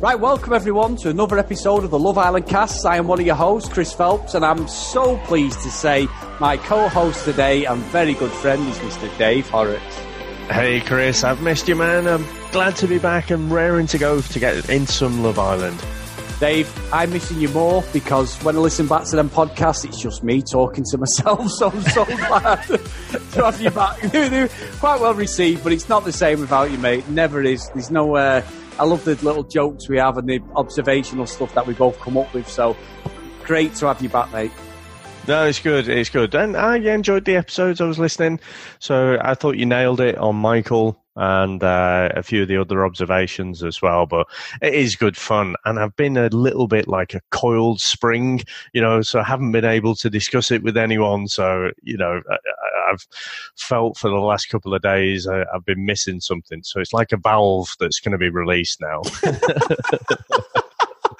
Right, welcome everyone to another episode of the Love Island cast. I am one of your hosts, Chris Phelps, and I'm so pleased to say my co-host today and very good friend is Mr. Dave Horrocks. Hey Chris, I've missed you man. I'm glad to be back and raring to go to get in some Love Island. Dave, I'm missing you more because when I listen back to them podcasts, it's just me talking to myself. So I'm so glad to have you back. Quite well received, but it's not the same without you, mate. Never is. There's no. Uh, I love the little jokes we have and the observational stuff that we both come up with. So great to have you back, mate. No, it's good. It's good. And I enjoyed the episodes I was listening. So I thought you nailed it on Michael and uh, a few of the other observations as well. But it is good fun. And I've been a little bit like a coiled spring, you know, so I haven't been able to discuss it with anyone. So, you know, I, have felt for the last couple of days I, I've been missing something. So it's like a valve that's going to be released now.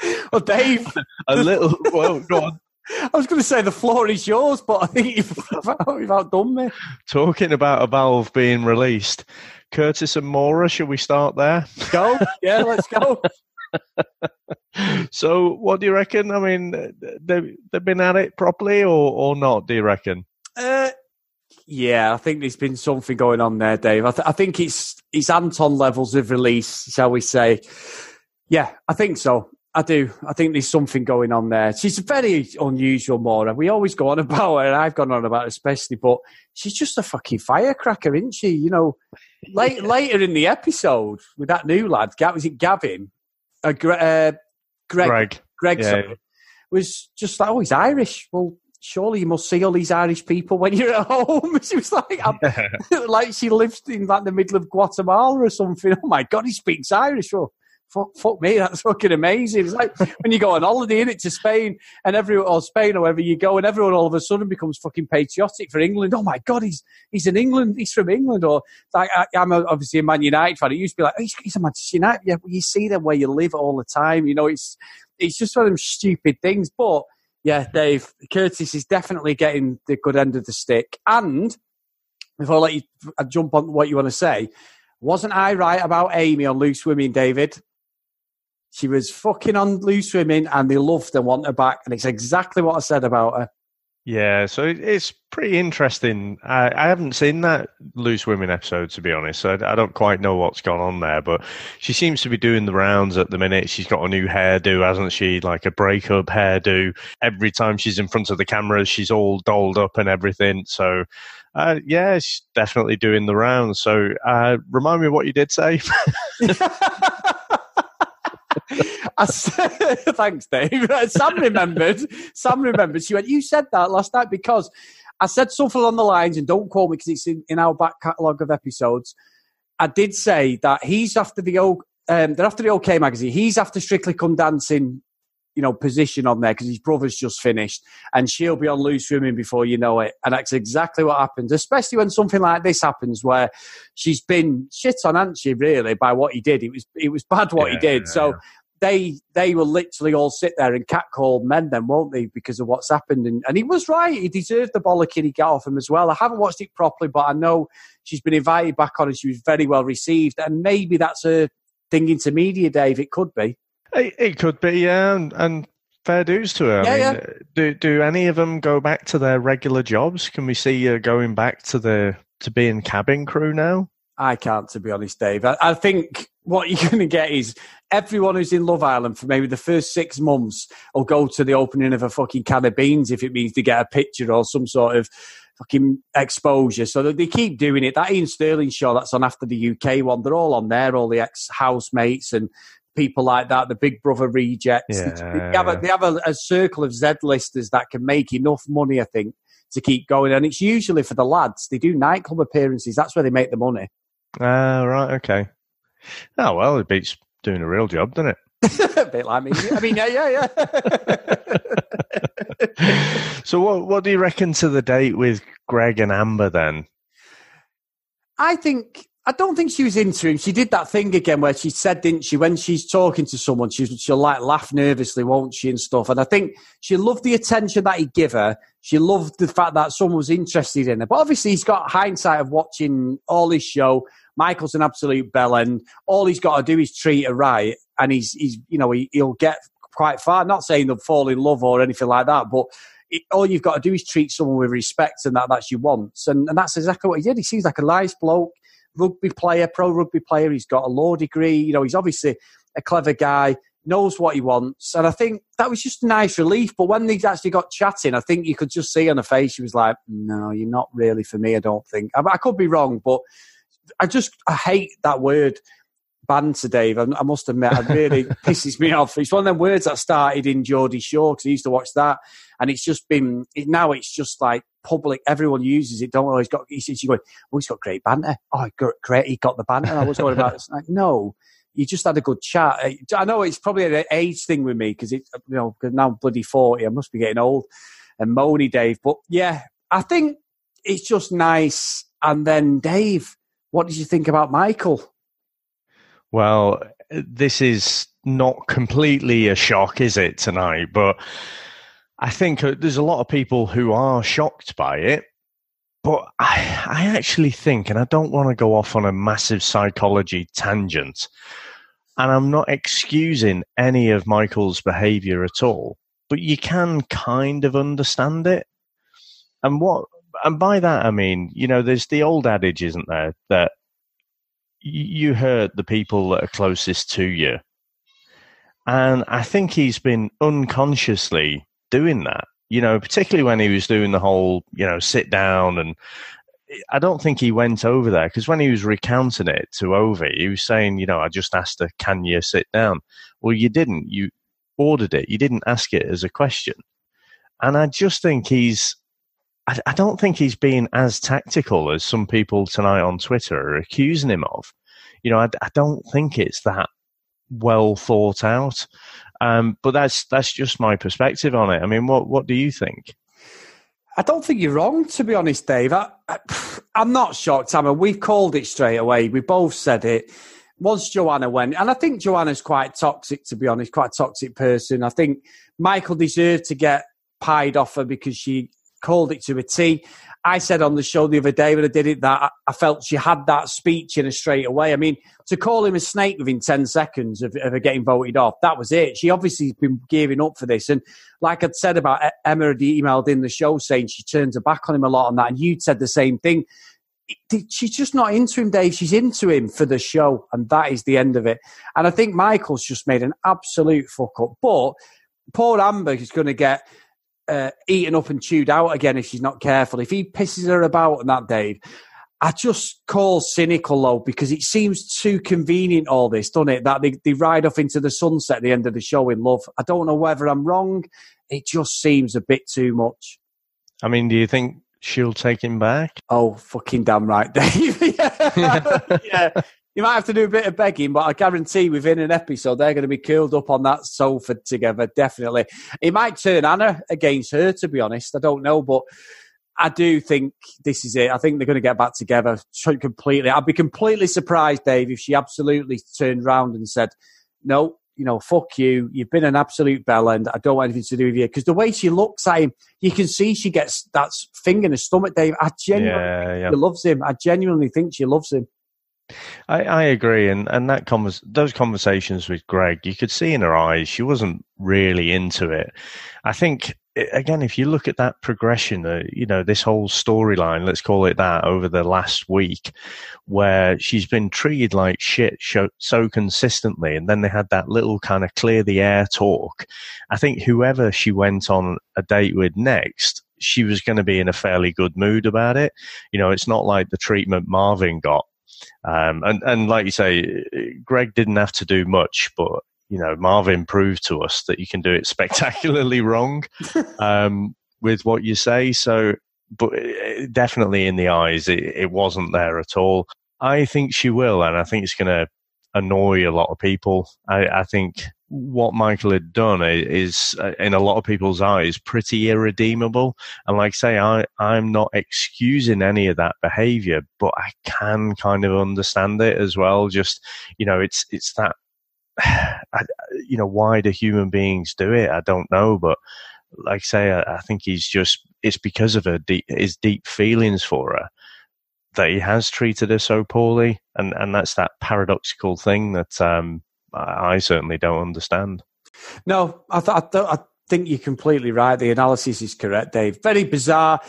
well, Dave. a little, well, go on. I was going to say the floor is yours, but I think you've, you've outdone me. Talking about a valve being released, Curtis and Maura, should we start there? Go. Yeah, let's go. so, what do you reckon? I mean, they they've been at it properly, or or not? Do you reckon? Uh, yeah, I think there's been something going on there, Dave. I, th- I think it's it's Anton levels of release, shall we say? Yeah, I think so. I do. I think there's something going on there. She's very unusual, Maura. We always go on about her, and I've gone on about her especially, but she's just a fucking firecracker, isn't she? You know, late, later in the episode with that new lad, was it Gavin? Uh, uh, Greg. Greg. Greg yeah. was just like, oh, he's Irish. Well, surely you must see all these Irish people when you're at home. she was like, like she lives in like the middle of Guatemala or something. Oh my God, he speaks Irish. Well, fuck, fuck me, that's fucking amazing. It's like when you go on holiday in it to Spain and everyone, or Spain or wherever you go, and everyone all of a sudden becomes fucking patriotic for England. Oh my God, he's he's in England, he's from England. Or like I, am obviously a Man United fan. It used to be like, oh, he's, he's a Manchester United. Yeah, you see them where you live all the time. You know, it's it's just one of them stupid things. But yeah, Dave Curtis is definitely getting the good end of the stick. And before I let you jump on what you want to say, wasn't I right about Amy on Loose Women, David? She was fucking on loose women and they loved and want her back. And it's exactly what I said about her. Yeah, so it's pretty interesting. I, I haven't seen that Loose Women episode, to be honest. So I, I, don't quite know what's gone on there, but she seems to be doing the rounds at the minute. She's got a new hairdo, hasn't she? Like a breakup hairdo. Every time she's in front of the camera, she's all dolled up and everything. So, uh, yeah, she's definitely doing the rounds. So, uh, remind me of what you did say. Thanks, Dave. Sam remembered. Sam remembered. She went, You said that last night because I said something on the lines, and don't quote me because it's in, in our back catalogue of episodes. I did say that he's after the um, they're after the OK magazine. He's after Strictly Come Dancing you know, position on there because his brother's just finished and she'll be on loose women before you know it. And that's exactly what happens, especially when something like this happens where she's been shit on, hasn't she, really, by what he did. It was, it was bad what yeah, he did. Yeah, so yeah. They, they will literally all sit there and catcall men then, won't they, because of what's happened. And, and he was right. He deserved the bollocking he got off him as well. I haven't watched it properly, but I know she's been invited back on and she was very well received. And maybe that's a thing into media, Dave. It could be. It, it could be, yeah, and, and fair dues to her. Yeah, I mean, yeah. Do do any of them go back to their regular jobs? Can we see you going back to the to being cabin crew now? I can't, to be honest, Dave. I, I think what you're going to get is everyone who's in Love Island for maybe the first six months will go to the opening of a fucking can of beans if it means to get a picture or some sort of fucking exposure. So they keep doing it. That Iain Stirling show that's on after the UK one, they're all on there, all the ex housemates and people like that, the Big Brother rejects. Yeah. They have, a, they have a, a circle of Z listers that can make enough money, I think, to keep going. And it's usually for the lads. They do nightclub appearances. That's where they make the money. Ah, uh, right. Okay. Oh, well, it beats doing a real job, doesn't it? a bit like me. I mean, yeah, yeah, yeah. so, what what do you reckon to the date with Greg and Amber then? I think I don't think she was into him. She did that thing again where she said, didn't she, when she's talking to someone, she, she'll like laugh nervously, won't she, and stuff. And I think she loved the attention that he gave her. She loved the fact that someone was interested in her. But obviously, he's got hindsight of watching all his show. Michael's an absolute bell, and all he's got to do is treat her right, and he's, he's you know, he, he'll get quite far. Not saying they'll fall in love or anything like that, but it, all you've got to do is treat someone with respect, and that that's you wants, and, and that's exactly what he did. He seems like a nice bloke, rugby player, pro rugby player. He's got a law degree. You know, he's obviously a clever guy, knows what he wants, and I think that was just a nice relief. But when they actually got chatting, I think you could just see on her face she was like, "No, you're not really for me. I don't think. I, I could be wrong, but." I just I hate that word banter, Dave. I, I must admit, it really pisses me off. It's one of them words that started in Geordie Shore because I used to watch that, and it's just been it, now. It's just like public. Everyone uses it. Don't. He's got. He's, he's going. Oh, he's got great banter. Oh, great. He got the banter. I was going about. It's like no. You just had a good chat. Uh, I know it's probably an age thing with me because it's you know cause now I'm bloody forty. I must be getting old and moany, Dave. But yeah, I think it's just nice. And then Dave, what did you think about Michael? Well, this is not completely a shock, is it, tonight? But I think uh, there's a lot of people who are shocked by it. But I, I actually think, and I don't want to go off on a massive psychology tangent, and I'm not excusing any of Michael's behavior at all, but you can kind of understand it. And what, and by that I mean, you know, there's the old adage, isn't there, that you hurt the people that are closest to you. And I think he's been unconsciously doing that, you know, particularly when he was doing the whole, you know, sit down. And I don't think he went over there because when he was recounting it to Ovie, he was saying, you know, I just asked her, can you sit down? Well, you didn't. You ordered it. You didn't ask it as a question. And I just think he's I, I don't think he's being as tactical as some people tonight on Twitter are accusing him of. You know, I, I don't think it's that well thought out. Um, but that's that's just my perspective on it. I mean, what what do you think? I don't think you're wrong, to be honest, Dave. I, am not shocked. I mean, we've called it straight away. We both said it. Once Joanna went, and I think Joanna's quite toxic, to be honest, quite a toxic person. I think Michael deserved to get pied off her because she called it to a T. I said on the show the other day when I did it that I felt she had that speech in her straight away. I mean, to call him a snake within 10 seconds of, of her getting voted off, that was it. She obviously has been gearing up for this. And like I'd said about Emma had emailed in the show saying she turns her back on him a lot on that. And you'd said the same thing. She's just not into him, Dave. She's into him for the show. And that is the end of it. And I think Michael's just made an absolute fuck up. But poor Amber is going to get uh, eaten up and chewed out again if she's not careful. If he pisses her about on that, day, I just call cynical though because it seems too convenient all this, doesn't it? That they, they ride off into the sunset at the end of the show in love. I don't know whether I'm wrong. It just seems a bit too much. I mean, do you think she'll take him back? Oh, fucking damn right, Dave. yeah. yeah you might have to do a bit of begging, but I guarantee within an episode they're going to be curled up on that sofa together. Definitely, it might turn Anna against her. To be honest, I don't know, but I do think this is it. I think they're going to get back together completely. I'd be completely surprised, Dave, if she absolutely turned around and said, "No, you know, fuck you. You've been an absolute bell end. I don't want anything to do with you." Because the way she looks at him, you can see she gets that thing in her stomach, Dave. I genuinely yeah, yeah. loves him. I genuinely think she loves him. I, I agree, and and that convers- those conversations with Greg, you could see in her eyes she wasn't really into it. I think again, if you look at that progression, uh, you know, this whole storyline, let's call it that, over the last week, where she's been treated like shit so, so consistently, and then they had that little kind of clear the air talk. I think whoever she went on a date with next, she was going to be in a fairly good mood about it. You know, it's not like the treatment Marvin got um, and, and like you say, Greg didn't have to do much, but you know, Marvin proved to us that you can do it spectacularly wrong um, with what you say. So, but uh, definitely in the eyes, it, it wasn't there at all. I think she will, and I think it's going to annoy a lot of people. I, I, think what Michael had done is, uh, in a lot of people's eyes, pretty irredeemable. And like I say, I, I'm not excusing any of that behavior, but I can kind of understand it as well. Just, you know, it's, it's that, I, you know, why do human beings do it? I don't know, but like I say, I, I think he's just, it's because of her deep, his deep feelings for her that he has treated her so poorly. And, and that's that paradoxical thing that, um, I certainly don't understand. No, I, th- I, th- I think you're completely right. The analysis is correct, Dave. Very bizarre,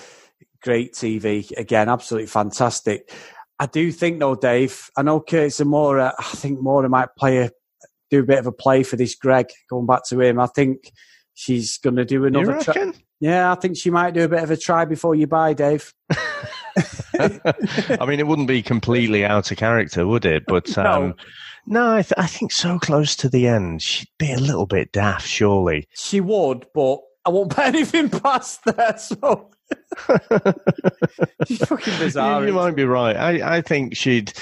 great TV. Again, absolutely fantastic. I do think, though, Dave, I know Curtis Amora, I think Maura might play a, do a bit of a play for this Greg, going back to him. I think she's going to do another try. Yeah, I think she might do a bit of a try before you buy, Dave. I mean, it wouldn't be completely out of character, would it? But um, no. No, I, th- I, think so close to the end, she'd be a little bit daft, surely. She would, but I won't put anything past that. So she's fucking bizarre. You, you might be right. I, I think she'd.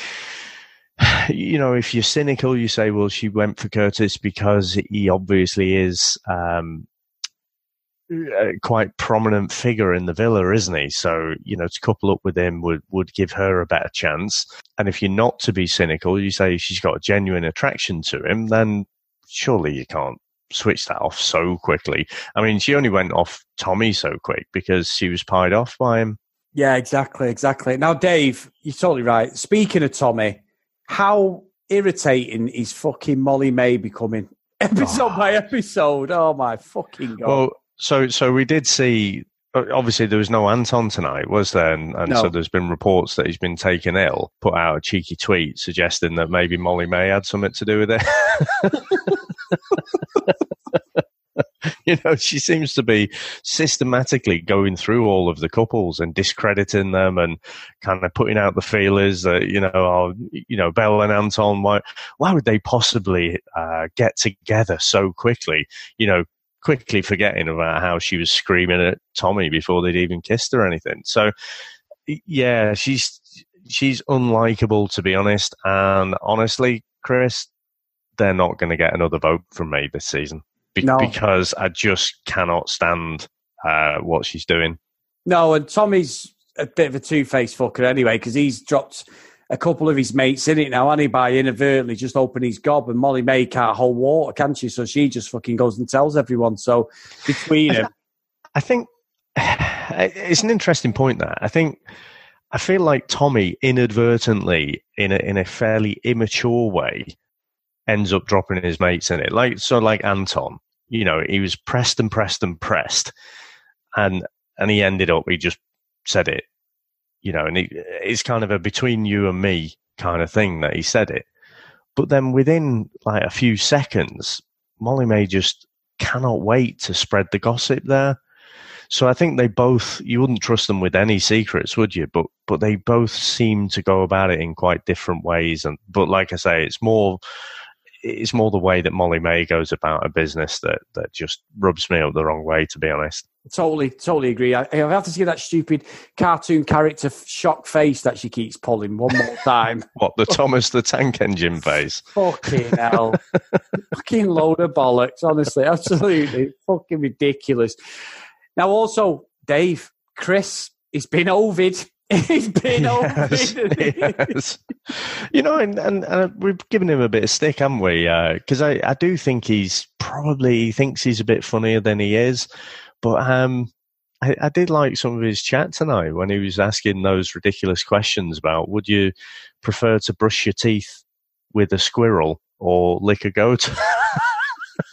You know, if you're cynical, you say, well, she went for Curtis because he obviously is um, a quite prominent figure in the villa, isn't he? So, you know, to couple up with him would, would give her a better chance. And if you're not to be cynical, you say she's got a genuine attraction to him, then surely you can't switch that off so quickly. I mean, she only went off Tommy so quick because she was pied off by him. Yeah, exactly, exactly. Now, Dave, you're totally right. Speaking of Tommy, how irritating is fucking Molly-Mae becoming episode oh. by ah. episode? Oh my fucking god! Well, so, so we did see. Uh, obviously, there was no Anton tonight, was there? And, and no. so there's been reports that he's been taken ill. Put out a cheeky tweet suggesting that maybe Molly-Mae had something to do with it. you know, she seems to be systematically going through all of the couples and discrediting them and kind of putting out the feelers that, you know, oh, you know, Belle and Anton, why, why would they possibly uh, get together so quickly? You know, quickly forgetting about how she was screaming at Tommy before they'd even kissed or anything. So, yeah, she's she's unlikable to be honest. And honestly, Chris, they're not going to get another vote from me this season be- no. because I just cannot stand uh, what she's doing. No, and Tommy's a bit of a two faced fucker anyway because he's dropped a couple of his mates in it now, and he by inadvertently just opened his gob, and Molly-Mae can't hold water, can she? So she just fucking goes and tells everyone. So between them, I think it's an interesting point. That I think I feel like Tommy inadvertently, in a in a fairly immature way, ends up dropping his mates in it. Like so, like Anton, you know, he was pressed and pressed and pressed, and and he ended up he just said it you know, and it, it's kind of a between you and me kind of thing that he said it. But then within like a few seconds, Molly-Mae just cannot wait to spread the gossip there. So I think they both you wouldn't trust them with any secrets, would you? But but they both seem to go about it in quite different ways. And but like I say, it's more it's more the way that Molly-Mae goes about a business that that just rubs me up the wrong way, to be honest. Totally, totally agree. I, I have to see that stupid cartoon character shock face that she keeps pulling one more time. what the Thomas the Tank Engine face? Fucking hell! fucking load of bollocks. Honestly, absolutely fucking ridiculous. Now, also, Dave, Chris, he's been Ovid. He's been yes, yes. You know, and, and, and, we've given him a bit of stick, haven't we? Because uh, I, I do think he's probably he thinks he's a bit funnier than he is. But um, I, I, did like some of his chat tonight when he was asking those ridiculous questions about would you prefer to brush your teeth with a squirrel or lick a goat?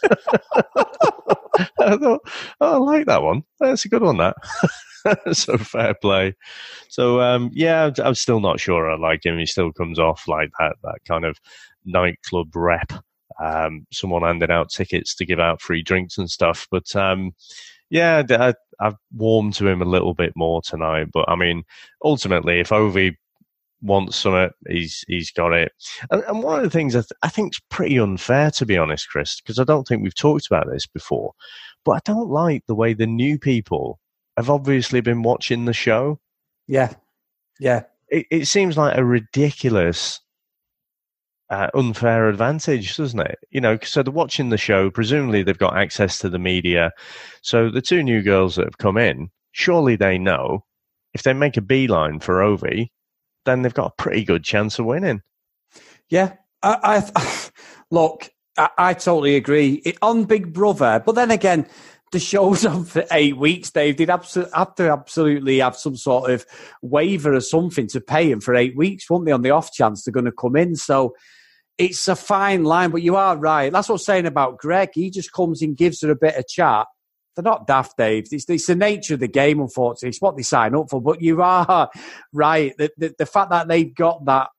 I thought, oh, I like that one. That's a good one, that. so fair play. So um, yeah, I'm still not sure I like him. He still comes off like that that kind of nightclub rep. Um, someone handing out tickets to give out free drinks and stuff. But um, yeah, I, I've warmed to him a little bit more tonight. But I mean, ultimately, if Ovie wants something, he's he's got it. And, and one of the things I, th- I think is pretty unfair, to be honest, Chris, because I don't think we've talked about this before. But I don't like the way the new people have obviously been watching the show. Yeah, yeah. It, it seems like a ridiculous uh, unfair advantage, doesn't it? You know, so they're watching the show. Presumably, they've got access to the media. So the two new girls that have come in, surely they know if they make a beeline for Ovie, then they've got a pretty good chance of winning. Yeah, I, I look. I, I, totally agree it, on Big Brother, but then again, the show's on for eight weeks. Dave did absolutely have to absolutely have some sort of waiver or something to pay him for eight weeks, won't they? On the off chance they're going to come in, so it's a fine line. But you are right. That's what I'm saying about Greg. He just comes and gives her a bit of chat. They're not daft, Dave. It's, it's the nature of the game, unfortunately. It's what they sign up for. But you are right. The, the, the fact that they've got that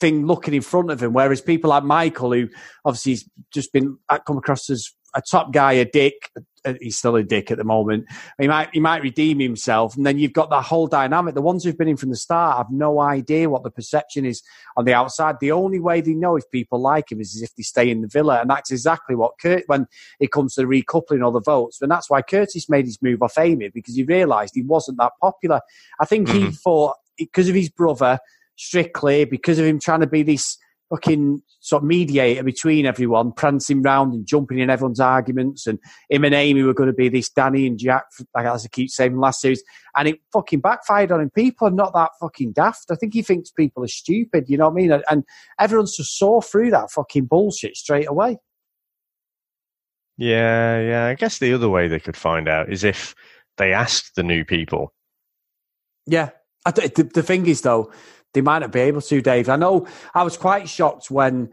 thing looking in front of him, whereas people like Michael, who obviously has just been come across as a top guy, a dick. Uh, he's still a dick at the moment. He might he might redeem himself, and then you've got that whole dynamic. The ones who've been in from the start have no idea what the perception is on the outside. The only way they know if people like him is if they stay in the villa, and that's exactly what Kurt. When it comes to recoupling all the votes, and that's why Curtis made his move off Amy because he realised he wasn't that popular. I think mm-hmm. he thought because of his brother strictly because of him trying to be this fucking sort of mediator between everyone, prancing round and jumping in everyone's arguments. And him and Amy were going to be this Dani and Jack, like as I keep saying last series. And it fucking backfired on him. People are not that fucking daft. I think he thinks people are stupid, you know what I mean? And everyone's just saw through that fucking bullshit straight away. Yeah, yeah. I guess the other way they could find out is if they asked the new people. Yeah. the, the thing is, though, they might not be able to, Dave. I know I was quite shocked when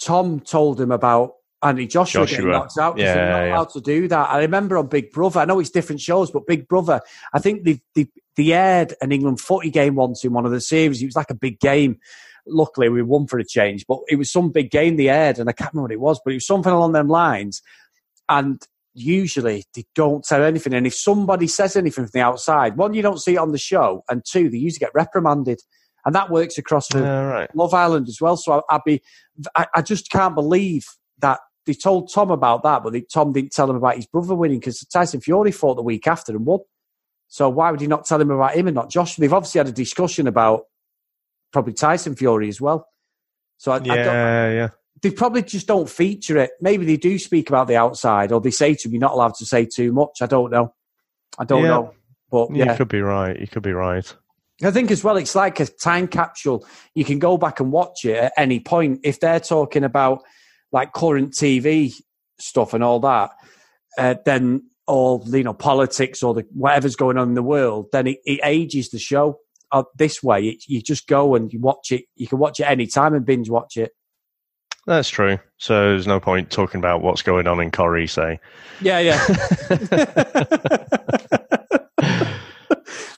Tom told him about Andy Joshua, Joshua. getting knocked out yeah, they're not yeah. allowed to do that. I remember on Big Brother, I know it's different shows, but Big Brother, I think they, they, they aired an England footy game once in one of the series. It was like a big game. Luckily, we won for a change, but it was some big game they aired, and I can't remember what it was, but it was something along them lines. And usually they don't tell anything. And if somebody says anything from the outside, one, you don't see it on the show, and two, they usually get reprimanded and that works across for right. Love Island as well. So I, would be, I, I, just can't believe that they told Tom about that, but they, Tom didn't tell him about his brother winning because Tyson Fury fought the week after and won. So why would he not tell him about him and not Josh? They've obviously had a discussion about probably Tyson Fury as well. So I, yeah, I yeah. Yeah. They probably just don't feature it. Maybe they do speak about the outside, or they say to him, "You're not allowed to say too much." I don't know. I don't yeah. know. But yeah. you could be right. You could be right. I think as well, it's like a time capsule. You can go back and watch it at any point. If they're talking about like current TV stuff and all that, uh, then or you know politics or the, whatever's going on in the world, then it, it ages the show. Uh, this way, it, you just go and you watch it. You can watch it any time and binge watch it. That's true. So there's no point talking about what's going on in Corrie, say. Yeah, yeah.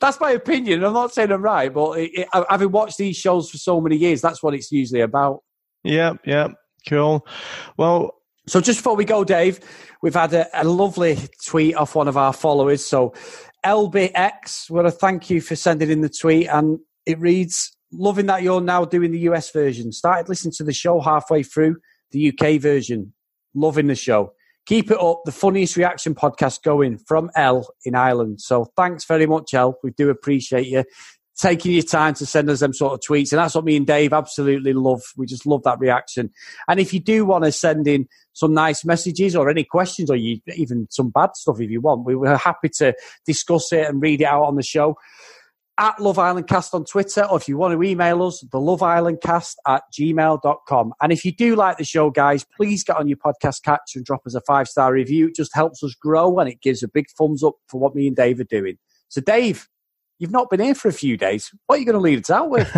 that's my opinion. I'm not saying I'm right, but it, it, having watched these shows for so many years, that's what it's usually about. Yeah, yeah, cool. Well, so just before we go, Dave, we've had a, a lovely tweet off one of our followers. So LBX, well, a thank you for sending in the tweet, and it reads, "Loving that you're now doing the US version. Started listening to the show halfway through the UK version. Loving the show." Keep it up. The funniest reaction podcast going from L in Ireland. So thanks very much, L. We do appreciate you taking your time to send us them sort of tweets. And that's what me and Dave absolutely love. We just love that reaction. And if you do want to send in some nice messages or any questions or you, even some bad stuff if you want, we were happy to discuss it and read it out on the show at Love Island Cast on Twitter, or if you want to email us, the Love Island Cast at gmail.com. And if you do like the show, guys, please get on your podcast catch and drop us a five star review. It just helps us grow and it gives a big thumbs up for what me and Dave are doing. So, Dave, you've not been here for a few days. What are you going to lead us out with?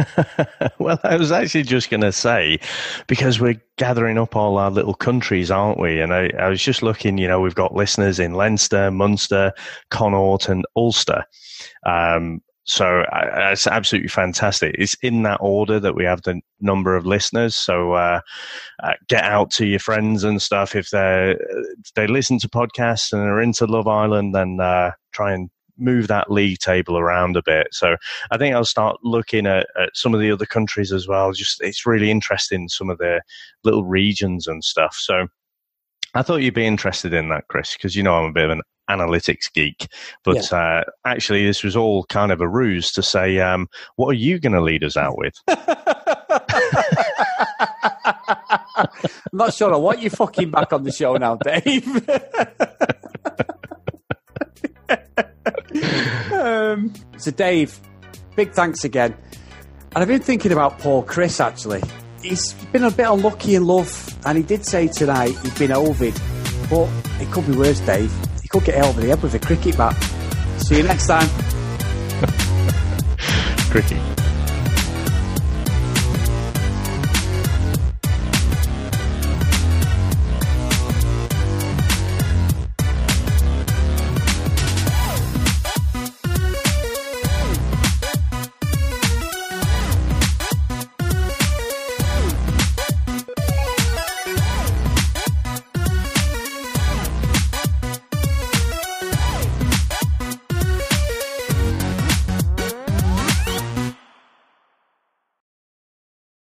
well, I was actually just going to say, because we're gathering up all our little countries, aren't we? And I, I was just looking, you know, we've got listeners in Leinster, Munster, Connaught, and Ulster. Um, so uh, it's absolutely fantastic. It's in that order that we have the number of listeners. So uh, uh, get out to your friends and stuff if they they listen to podcasts and are into Love Island. Then uh, try and move that league table around a bit. So I think I'll start looking at, at, some of the other countries as well. Just it's really interesting some of the little regions and stuff. So I thought you'd be interested in that, Chris, because you know I'm a bit of an analytics geek. But yeah. uh, actually, this was all kind of a ruse to say, um, what are you going to lead us out with? I'm not sure I want you fucking back on the show now, Dave. um, so, Dave, big thanks again. And I've been thinking about Paul Chris actually. He's been a bit unlucky in love, and he did say tonight he'd been Ovid, but it could be worse, Dave. He could get hit over the head with a cricket bat. See you next time. Cricket.